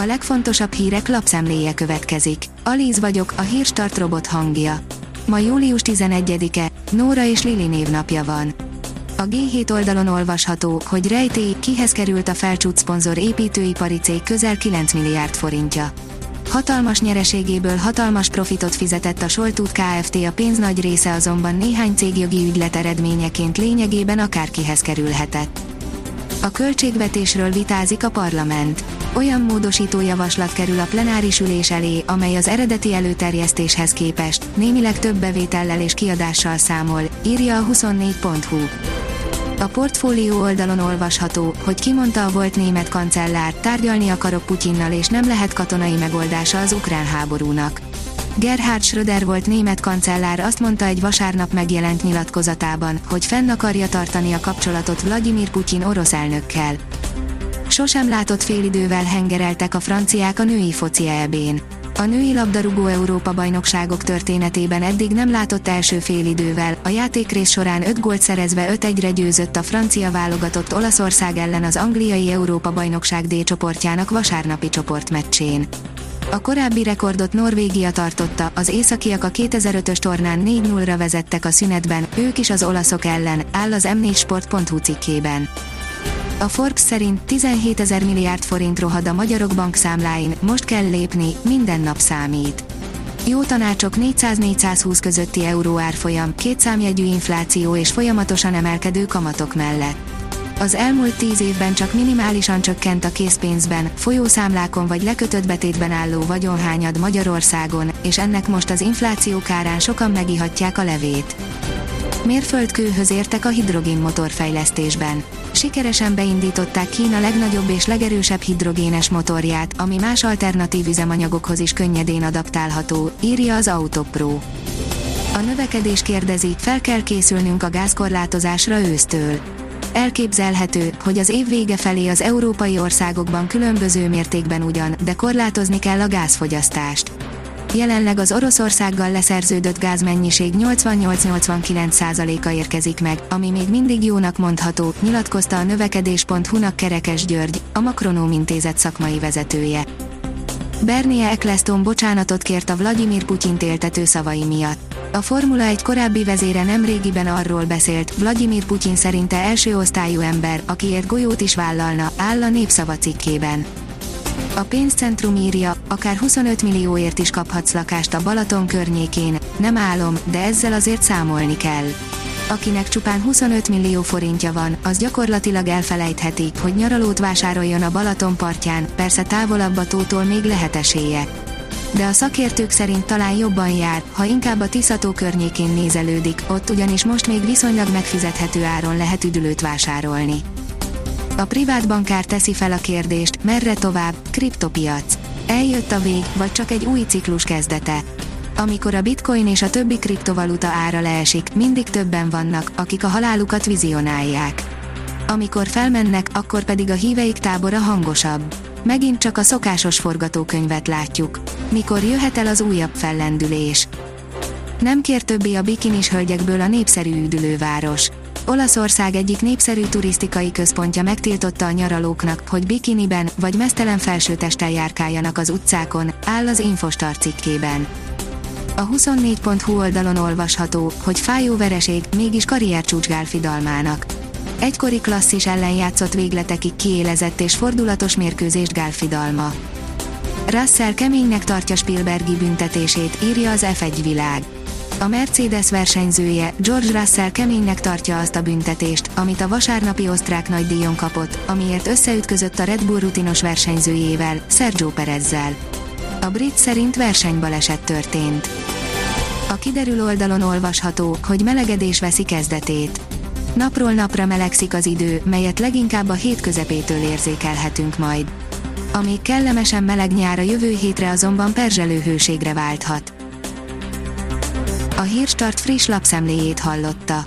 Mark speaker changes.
Speaker 1: A legfontosabb hírek lapszemléje következik. Alíz vagyok, a hírstart robot hangja. Ma július 11-e, Nóra és Lili névnapja van. A G7 oldalon olvasható, hogy rejtély, kihez került a felcsút szponzor építőipari cég közel 9 milliárd forintja. Hatalmas nyereségéből hatalmas profitot fizetett a Soltút Kft. a pénz nagy része azonban néhány cégjogi ügylet eredményeként lényegében akárkihez kerülhetett. A költségvetésről vitázik a parlament. Olyan módosító javaslat kerül a plenáris ülés elé, amely az eredeti előterjesztéshez képest némileg több bevétellel és kiadással számol, írja a 24.hu. A portfólió oldalon olvasható, hogy kimondta a volt német kancellár, tárgyalni akarok Putyinnal és nem lehet katonai megoldása az ukrán háborúnak. Gerhard Schröder volt német kancellár azt mondta egy vasárnap megjelent nyilatkozatában, hogy fenn akarja tartani a kapcsolatot Vladimir Putyin orosz elnökkel. Sosem látott félidővel hengereltek a franciák a női foci EB-n. A női labdarúgó Európa bajnokságok történetében eddig nem látott első félidővel, a játékrész során 5 gólt szerezve 5-1-re győzött a francia válogatott Olaszország ellen az angliai Európa bajnokság D csoportjának vasárnapi csoportmeccsén. A korábbi rekordot Norvégia tartotta, az északiak a 2005-ös tornán 4-0-ra vezettek a szünetben, ők is az olaszok ellen, áll az m4sport.hu cikkében. A Forbes szerint 17 ezer milliárd forint rohad a magyarok bankszámláin, most kell lépni, minden nap számít. Jó tanácsok 400-420 közötti euró árfolyam, kétszámjegyű infláció és folyamatosan emelkedő kamatok mellett. Az elmúlt tíz évben csak minimálisan csökkent a készpénzben, folyószámlákon vagy lekötött betétben álló vagyonhányad Magyarországon, és ennek most az infláció kárán sokan megihatják a levét. Mérföldkőhöz értek a hidrogénmotor fejlesztésben. Sikeresen beindították Kína legnagyobb és legerősebb hidrogénes motorját, ami más alternatív üzemanyagokhoz is könnyedén adaptálható, írja az Autopro. A növekedés kérdezi, fel kell készülnünk a gázkorlátozásra ősztől. Elképzelhető, hogy az év vége felé az európai országokban különböző mértékben ugyan, de korlátozni kell a gázfogyasztást. Jelenleg az Oroszországgal leszerződött gázmennyiség 88-89%-a érkezik meg, ami még mindig jónak mondható, nyilatkozta a növekedés.hu-nak Kerekes György, a Makronóm intézet szakmai vezetője. Bernie Eccleston bocsánatot kért a Vladimir Putyin éltető szavai miatt. A Formula 1 korábbi vezére nem régiben arról beszélt, Vladimir Putyin szerinte első osztályú ember, akiért golyót is vállalna, áll a népszava cikkében. A pénzcentrum írja, akár 25 millióért is kaphatsz lakást a Balaton környékén, nem álom, de ezzel azért számolni kell. Akinek csupán 25 millió forintja van, az gyakorlatilag elfelejtheti, hogy nyaralót vásároljon a Balaton partján, persze távolabb a tótól még lehet esélye. De a szakértők szerint talán jobban jár, ha inkább a Tiszató környékén nézelődik, ott ugyanis most még viszonylag megfizethető áron lehet üdülőt vásárolni. A privát bankár teszi fel a kérdést, merre tovább, kriptopiac. Eljött a vég, vagy csak egy új ciklus kezdete. Amikor a bitcoin és a többi kriptovaluta ára leesik, mindig többen vannak, akik a halálukat vizionálják. Amikor felmennek, akkor pedig a híveik tábora hangosabb. Megint csak a szokásos forgatókönyvet látjuk. Mikor jöhet el az újabb fellendülés? Nem kér többé a bikinis hölgyekből a népszerű üdülőváros. Olaszország egyik népszerű turisztikai központja megtiltotta a nyaralóknak, hogy bikiniben vagy mesztelen felsőtesttel járkáljanak az utcákon, áll az Infostar cikkében. A 24.hu oldalon olvasható, hogy fájó vereség, mégis karriercsúcs Gálfidalmának. Egykori klasszis ellen játszott végletekig kiélezett és fordulatos mérkőzést Gálfidalma. Russell keménynek tartja Spielbergi büntetését, írja az F1 világ. A Mercedes versenyzője, George Russell keménynek tartja azt a büntetést, amit a vasárnapi osztrák nagydíjon kapott, amiért összeütközött a Red Bull rutinos versenyzőjével, Sergio Perezzel. A brit szerint versenybaleset történt. A kiderül oldalon olvasható, hogy melegedés veszi kezdetét. Napról napra melegszik az idő, melyet leginkább a hét közepétől érzékelhetünk majd. Amíg kellemesen meleg nyár a jövő hétre azonban perzselő hőségre válthat. A Hírstart friss lapszemléjét hallotta.